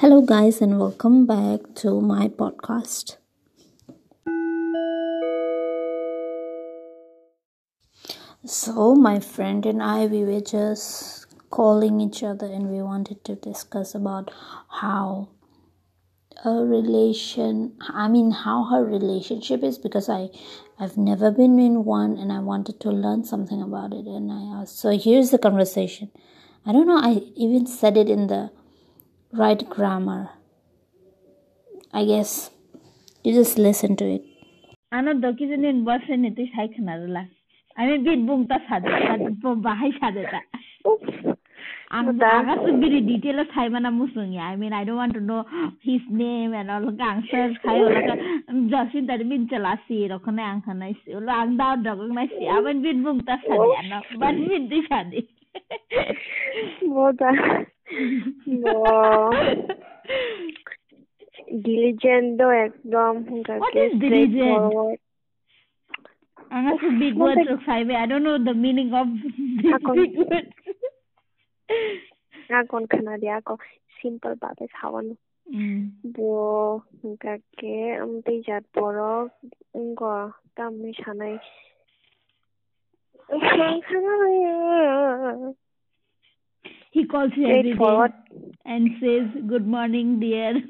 Hello, guys, and welcome back to my podcast. So, my friend and I, we were just calling each other and we wanted to discuss about how a relation i mean how her relationship is because i i've never been in one and i wanted to learn something about it and i asked so here's the conversation i don't know i even said it in the write grammar. I guess you just listen to it. आनो दकिजन इन बस ने तो साइ खाना दला আমি bit বুমটা সাদে বাহাই সাদে তা আমি আগাসু বিরি ডিটেল থাই মানা মুসুঙ্গি I mean I don't want to know his name and all কা আং সার্চ খাই অল কা জাসিন তার বিন চালাসি রকনে আং খানাইছি ওলো আং দাও ডগ নাইছি আমি বিট বুমটা সাদে আনো but bit the Sade Moda. No. diligent তো একদম What is diligent? I'm not a big word like, five. I don't know the meaning of this big word. Ako kanadi ako simple babe sawanu. bo kake amte jat borok ngo tamni sanai He calls you every day and says, Good morning, dear.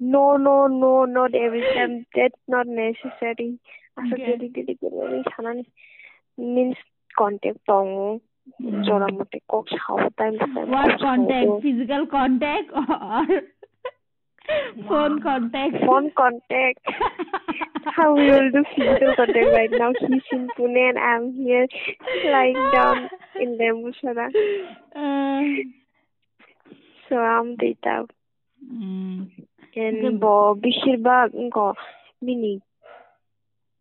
no, no, no, not every time. That's not necessary. Okay. Means contact tong. Joramote kok sao time to time. What contact? Physical contact or Phone contact. Phone contact. How we will do physical contact right now. He's in Pune and I'm here lying down in the Uh, so I'm Data. Mm. And bo bishirba go mini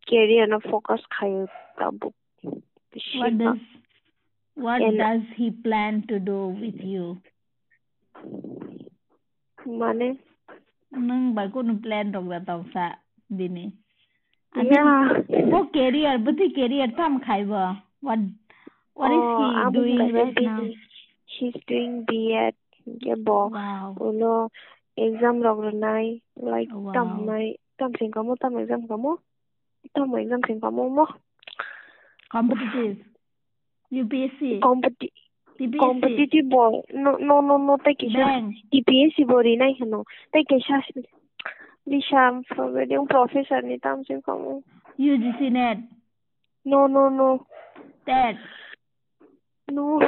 carry on a focus khayo tabu. What does what and, does he plan to do with you? Money. nang bai ko nu plan rong ga taw sa dini ani wo career buti career tam khaiba what what is he oh, doing right now? she's doing BEd gebo wow. uno exam log nai like oh, wow. tam nai tam sing kamo tam exam kamo tam exam sing kamo mo competitive. UPSC competitive competitive bo no no no no te kisha TPS bo ri nai hano te kisha di sham for de un professor ni tam se como UGC net no no no that no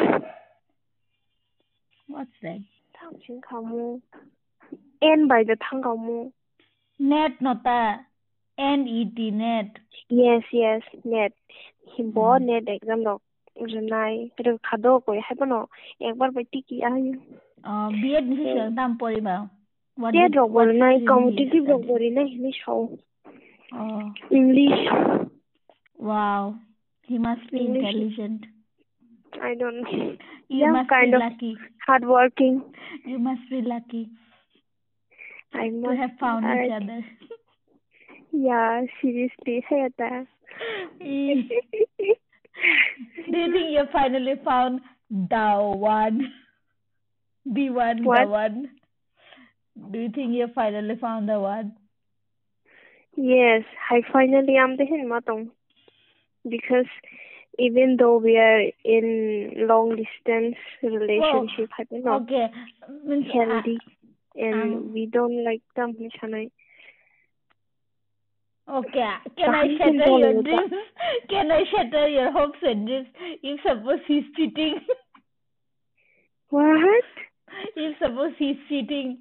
what's that tam se como n by the tang como net no ta n e t net. Yes yes net. Him bo net exam dog নাই সেইটো খাদ কৰি খাব ন একবাৰ by কি আহি দাম পৰিব। নাই কম্পিটিটিভ নকৰি নাই সেইখিনি চাওঁ। English. Wow he must be intelligent I don't you must kind of lucky hard working you must be lucky I know have found each other. yeah, seriously, সেই এটা Do you think you finally found the one? The one, the one. Do you think you finally found the one? Yes, I finally am the matong. Because even though we are in long distance relationship, I don't know, Okay. Means, uh, and um, we don't like them chanai. Okay. Can I shatter your dreams? Can I shatter your hopes and dreams? If suppose he's cheating, What? if suppose he's cheating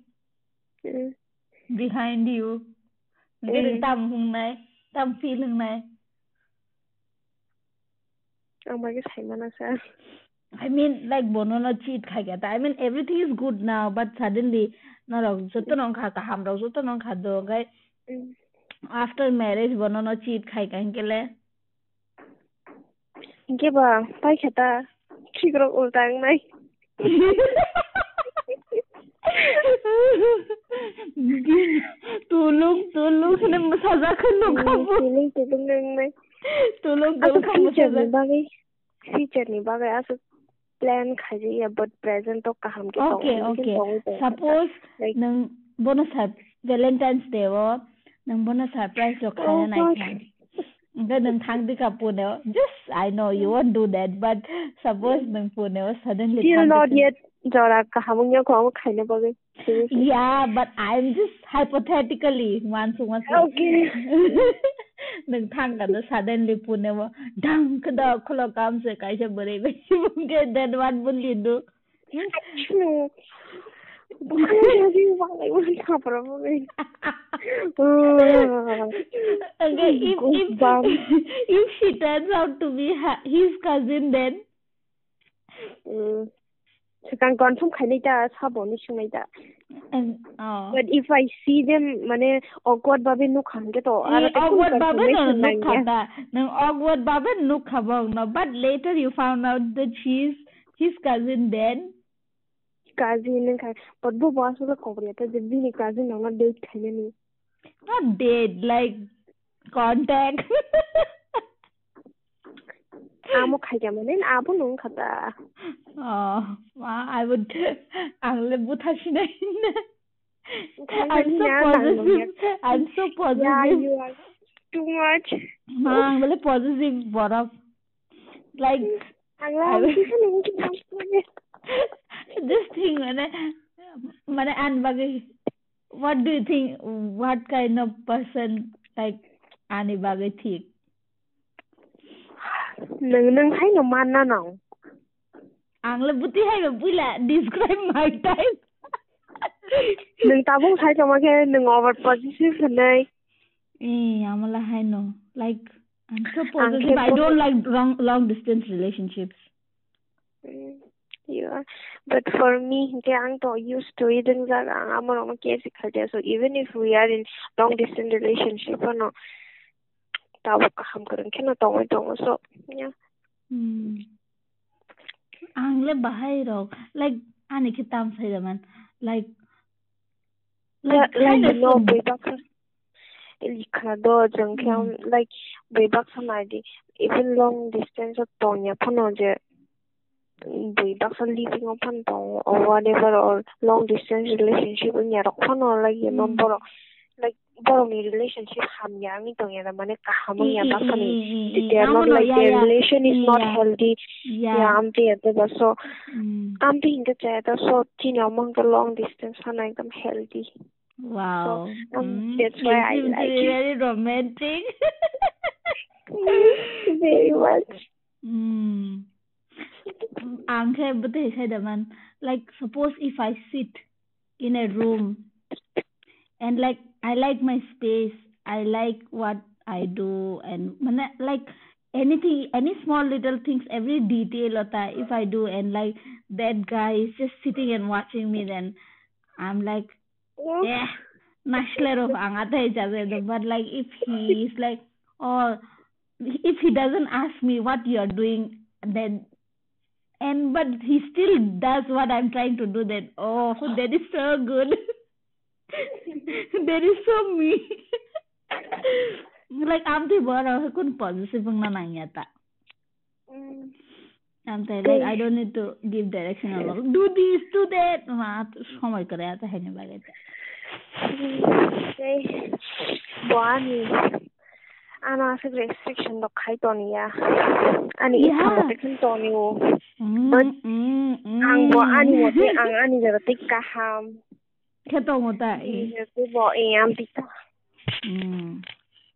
Mm. behind you, Mm. tam hung nai, tam feel hung nai. Oh my god, Simon sir. I mean, like bono no cheat khai gaya. I mean, everything is good now, but suddenly, na rog joto nong kha kaham rog joto nong kha do gai. After marriage বনানো চিট খাই কেন গেলে গেবা তাই খেতা ঠিক rock উল্টাং নাই। তুলুক তুলুক নে সাজা খন নো খাব তুলুক তুলুক নে নাই। তুলুক দম খাব সাজা বাগে ফিচার নি বাগে আস প্ল্যান খাজি ইয়া বাট প্রেজেন্ট তো কাম কে ওকে ওকে সাপোজ নং বনসাপ ভ্যালেন্টাইন্স ডে ও nang bonus surprise lo khaya nai khan nga nang thang di ka pune just i know you won't do that but suppose nang pune suddenly still not yet. jara kahamung ya ko khai na bage yeah but i'm just hypothetically once once. Okay. nang thang ka suddenly pune wo dang kada kholo kam se kai se bare be ke that one bully do okay, if, if, if she turns out to be his cousin then? Sekarang confirm kali ta sabo ni sungai ta oh. but if i see them mane awkward babe nu kham ke to ar awkward babe no nu khata no awkward babe nu khabong no but later you found out that she's his cousin then cousin ka but bo boss la cobre ta jab bhi cousin na date thane ni not date like contact amo khai ja mane abo nung khata oh i would angle butha sinai I'm so positive. I'm so positive. Yeah, you are too much. हाँ बोले positive बड़ा like I this thing মানে মানে আনবাগে what do you think what kind of person like আনিবাগে ঠিক nang nang hai no man na nang angla buti hai bula describe my type nang tabung hai chama ke nang over positive nai eh amala hai no like i'm so positive i don't like long long distance relationships here. But for me, gang to used to it. and that I'm not case So even if we are in long distance relationship or no, so yeah. Hmm. Angle bahai ro like ani kitam sai man like like like you know bebak likha do jang kyam hmm. like be bebak samadi even long distance of tonya phono je we doesn't living open or whatever or long distance relationship in your or like you know but like but ni relationship ham ya mi to ya mane ka ham ya ba ni they are not like their relation is not healthy. Yeah. Am ate ba so am te hinga cha ta so tin among the long distance han ekdam healthy. Wow. So, um, mm. that's why i like it. very romantic. Very much. Mm. Anghe, but he said, man, like, suppose if I sit in a room and like, I like my space, I like what I do, and like, anything any small little things every detail ota if i do and like that guy is just sitting and watching me then i'm like yeah eh, of but like if he is like or if he doesn't ask me what you're doing then and but he still does what I'm trying to do then oh that is so good that is so me like I'm the one who couldn't positive na nang yata I'm saying like I don't need to give direction along do this do that মা সময় করে এত হেনে বাগাইতে Buani. Ana sa restriction do khai to niya. Ani yeah. ita mo to niyo. But ang bo ani mo te ang ani da te kaham. Keto mo ta eh. Te bo eh am tita.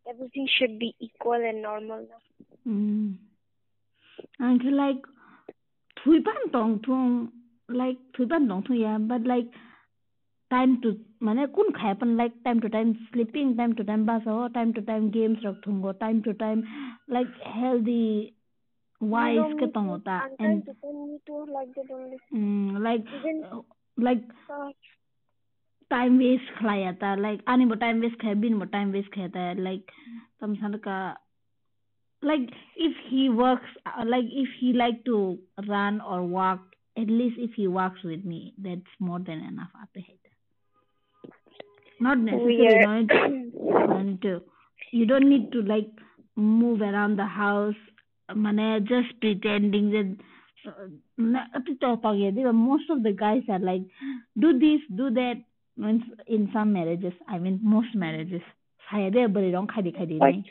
Everything should be equal and normal now. Mm. And like thui ban tong thong like thui ban tong thong yeah but like time to माने कुन खाए पनि like time to time sleeping time to time बास हो time to time games रखथुङ्गो time to time like healthy vice के त होता and like like time waste खलाया था लाइक आने वो टाइम वेस्ट खाए बिन वो टाइम वेस्ट खाया था लाइक तम सन का like if he works uh, like if he like to run or walk at least if he walks with me that's more than enough up not necessarily not to, to you don't need to like move around the house মানে just pretending that most of the guys are like do this do that means in some marriages i mean most marriages sayade bari rong khadi khadi ni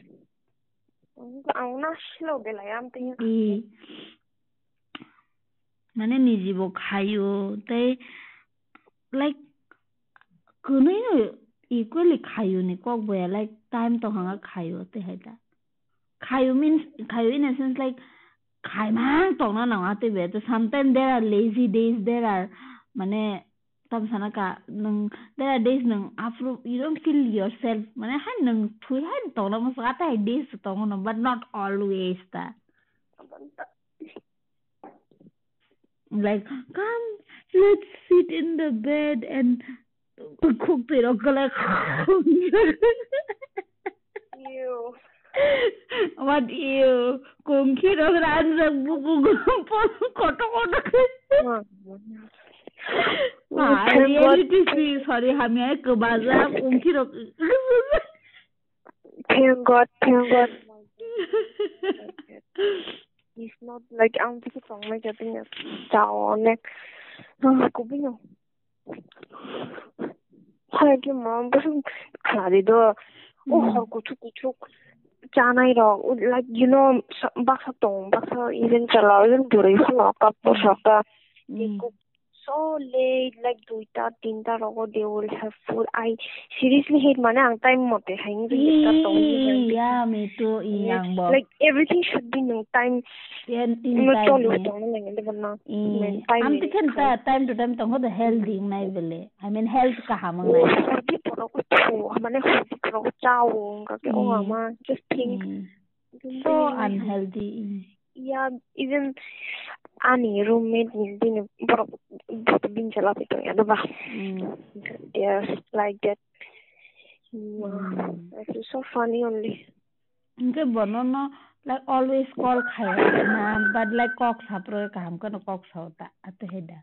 ang na slow de la yam ting মানে নিজিব খাইও তাই like কোনোৱে equally খায়ো নি কওক বেয়া like time তহঁত খায়ো তেহেঁতা খায়ো মিনচ খায়ো a sense লাইক খাই মান তহঁত নহাতে বেয়া তো চামটাইম দেৰ আৰ লেজি ডেইজ দেৰ আৰ মানে bed and cooked it or like Ew. What ew? Kunki dog runs a koto koto. I really see. Sorry, I'm a kubaza. Kunki dog. Thank God, thank God. He's not like I'm thinking from like I think it's down. Like, oh, 하기 뭐 무슨 가리도 오 하고 죽고 죽 짜나이로 like you know baksa tong baksa even chala even dure hana ka posaka so late like duita tinta rogo they will have food i seriously hate mana ang time haing di yeah me too bo like everything should be no time yeah in time tolo tong na ngi de na am kan ta time to time tong ho the healthy nai bele i mean health ka ha mang nai di poro ko to mane ho di poro ko chao ka ke o just think so unhealthy yeah even ani roommate ni din poro bin chala pito ya ba yes like that mm. it is so funny only nke bonono like always call khai na but like kok sapro kam kono kok sauta ate heda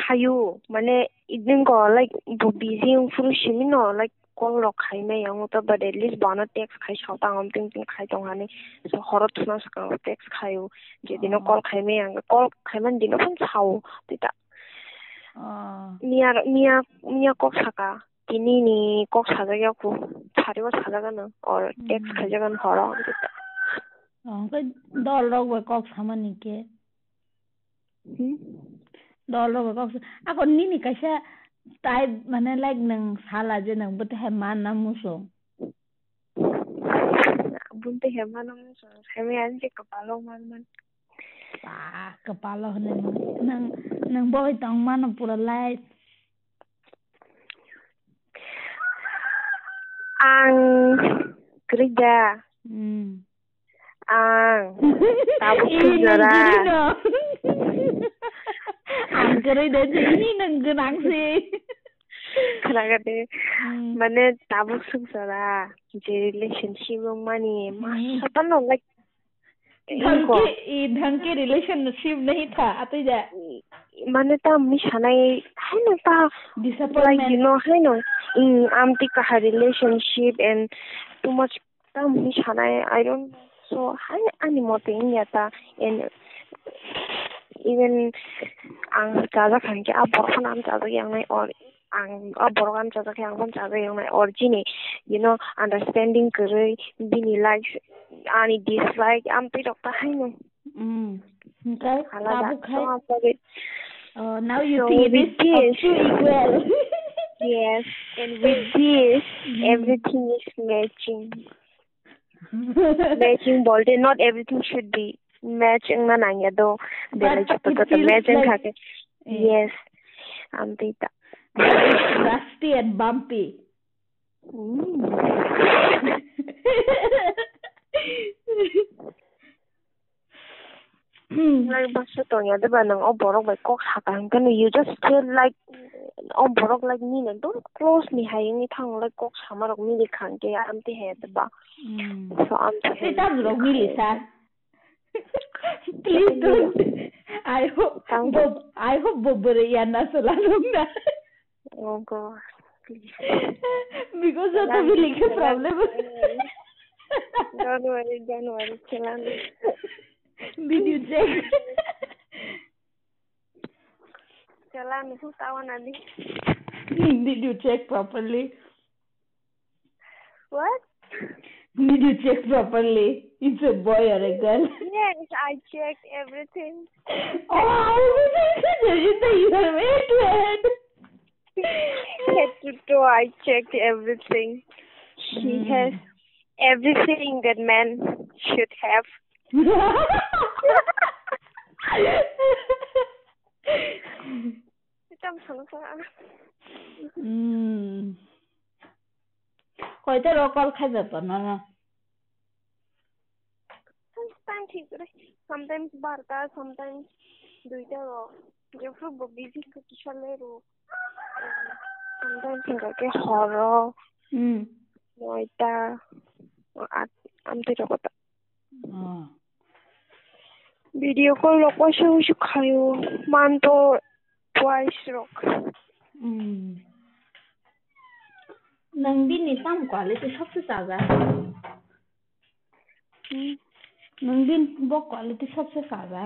খায়ো মানে ইদিন ক like busy furu shimino like kong lo khai me yang to ba de lis ba na text khai sha ta ngam ting ting khai tong ani so horot thuna ska text khai u je dino kol khai me yang kol khai man dino pun chao ti ta 미야 미야 미야 꼭 사가. 디니니 꼭 사가려고. 자료 사가는 어 텍스 가져간 거라 그랬다. 어, 그 달러고 꼭 사면 이게. 응? 달러고 꼭 아, 건니니 가셔 tayo manalagg ng sala dyan he man na muso. Butaheman na muso. Hemian si kapalo man man. Pa, kapalo nang nang nang boy tang man ang pura lai Ang kerja. Hmm. Ang tabuk sejarah. tabu kerja ang kere de ini nang genang sih Keraga deh, mana tabuk sengsara, je relationship mani, masa apa no like ढंग के ढंग के relationship नहीं था आते जा माने ता मी छानाय है ना ता disappointment you know है ना in am ती का relationship and too much ता मी छानाय I don't so है ani mote in ya ta and even ang jaga kan ke abor kan am jaga yang nai or ang abor kan jaga yang kan jaga yang nai or jini you know understanding kere bini like ani dislike am pi dokta hai no mm okay tabu khai Oh, now you so is this, equal. yes, and with this, mm. everything is matching. matching bold, not everything should be matching na nang yado. Dela chu to to matching kha ke yes. Am tita. Rusty and bumpy. Mm. Like basta to nya de banang oborok bai kok hakang kan you just feel like on borok like me and don't close me hai ni thang la kok samarok mi likhang ke amti he de ba? Mm. So am ta ta ro mi li sa Please don't. I hope Bob, I hope Bobore यांना सलाम Oh God, please. Because of the legal problem. don't worry, don't worry, Chalam. Did you check? Chalam, who Tawan Adi? Did you check properly? What? Did you check properly? It's a boy or a girl? Yes, I checked everything. Oh, you are Head to toe, I checked everything. She Mm. has everything that man should have. 좀 কইতৰ অকল খাই যাব ন ন video call নকৈছো খায়ো মানটো পোৱাইছ ৰ नंदिनी सांग college सबसे सागा नंदिन बो क्वालिटी सबसे सागा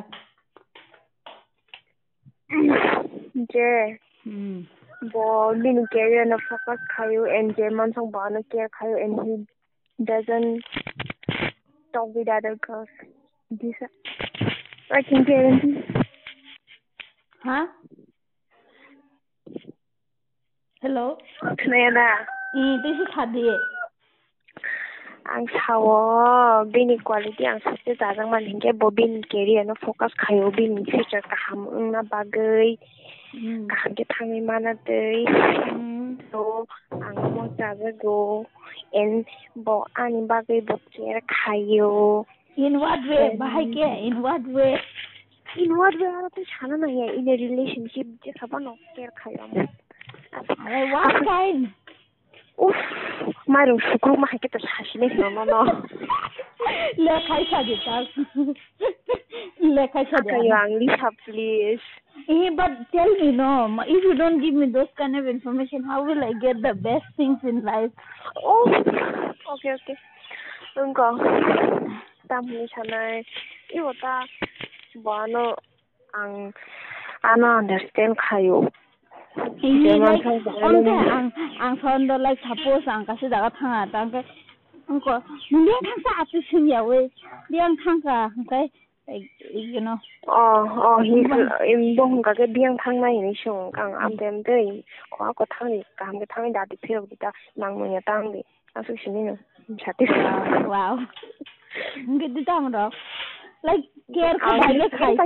जे बो दिन के न फकस खायो एंड जे मन सो बान के खायो and he doesn't talk with other girls this I can guarantee हाँ hello Sneha 嗯，对，是差的。ang sawo bini quality ang sase jajang man hingke bo bin career no focus khayo bin future ka ham na bagai ka hangke thangai mana tei so ang mo jajago en bo ani bagai bo care khayo in what way bahai ke in what way in what way ara tu chana na ya in a relationship je sabano care khayo am what kind اوف مالو شكرو ما حكيتش حشميه نو نو نو لا خايفه جدا لا خايفه جدا your English up please Eh, but tell me, no, if you don't give me those kind of information, how will I get the best things in life? Oh, okay, okay. Unko, tam ni chanai, iwata, bano, ang, ano understand kayo. Eh, Jangan like, sampai onke ada- ang ang sondo like suppose ang kasi daga thanga tangke angko nung thang sa atu sing ya we liang thang ka kai like you know oh oh hi im bong ka ke biang thang nai ni shong kang am dem de ko ko thang ni kam ke thang da di phir di ta nang mo ya tang di asu shini no chati wow nge di tang ro like care ka bhaile khai ta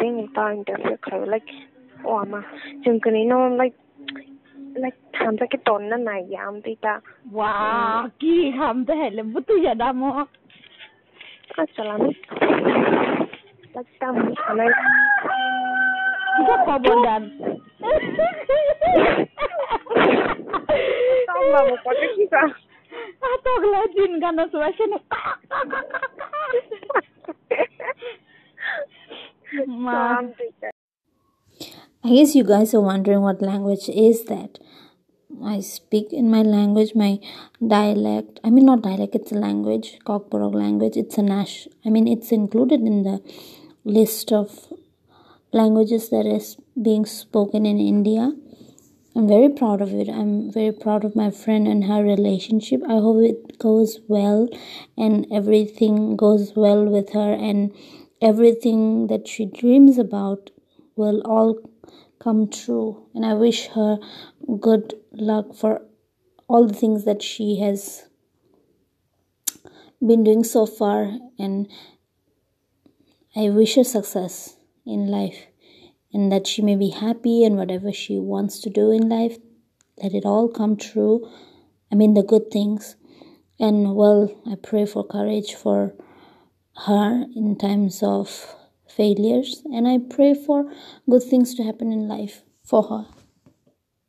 deng ta interview khayo like o ama jung kani no like like tham ta ke ton na na yam ti ta ওয়া কি হামতে হেলে বুতু জাদা মো asalam like ta mo sanai কিটা খবর দান ta ma mo pa ki ta আতগলা দিন গান so. I guess you guys are wondering what language is that. I speak in my language, my dialect. I mean, not dialect, it's a language, Kokborok language. It's a Nash. I mean, it's included in the list of languages that is being spoken in India. I'm very proud of it. I'm very proud of my friend and her relationship. I hope it goes well and everything goes well with her and everything that she dreams about will all come true. And I wish her good luck for all the things that she has been doing so far. And I wish her success in life and that she may be happy and whatever she wants to do in life, let it all come true. I mean, the good things. And well, I pray for courage for her in times of failures and I pray for good things to happen in life for her.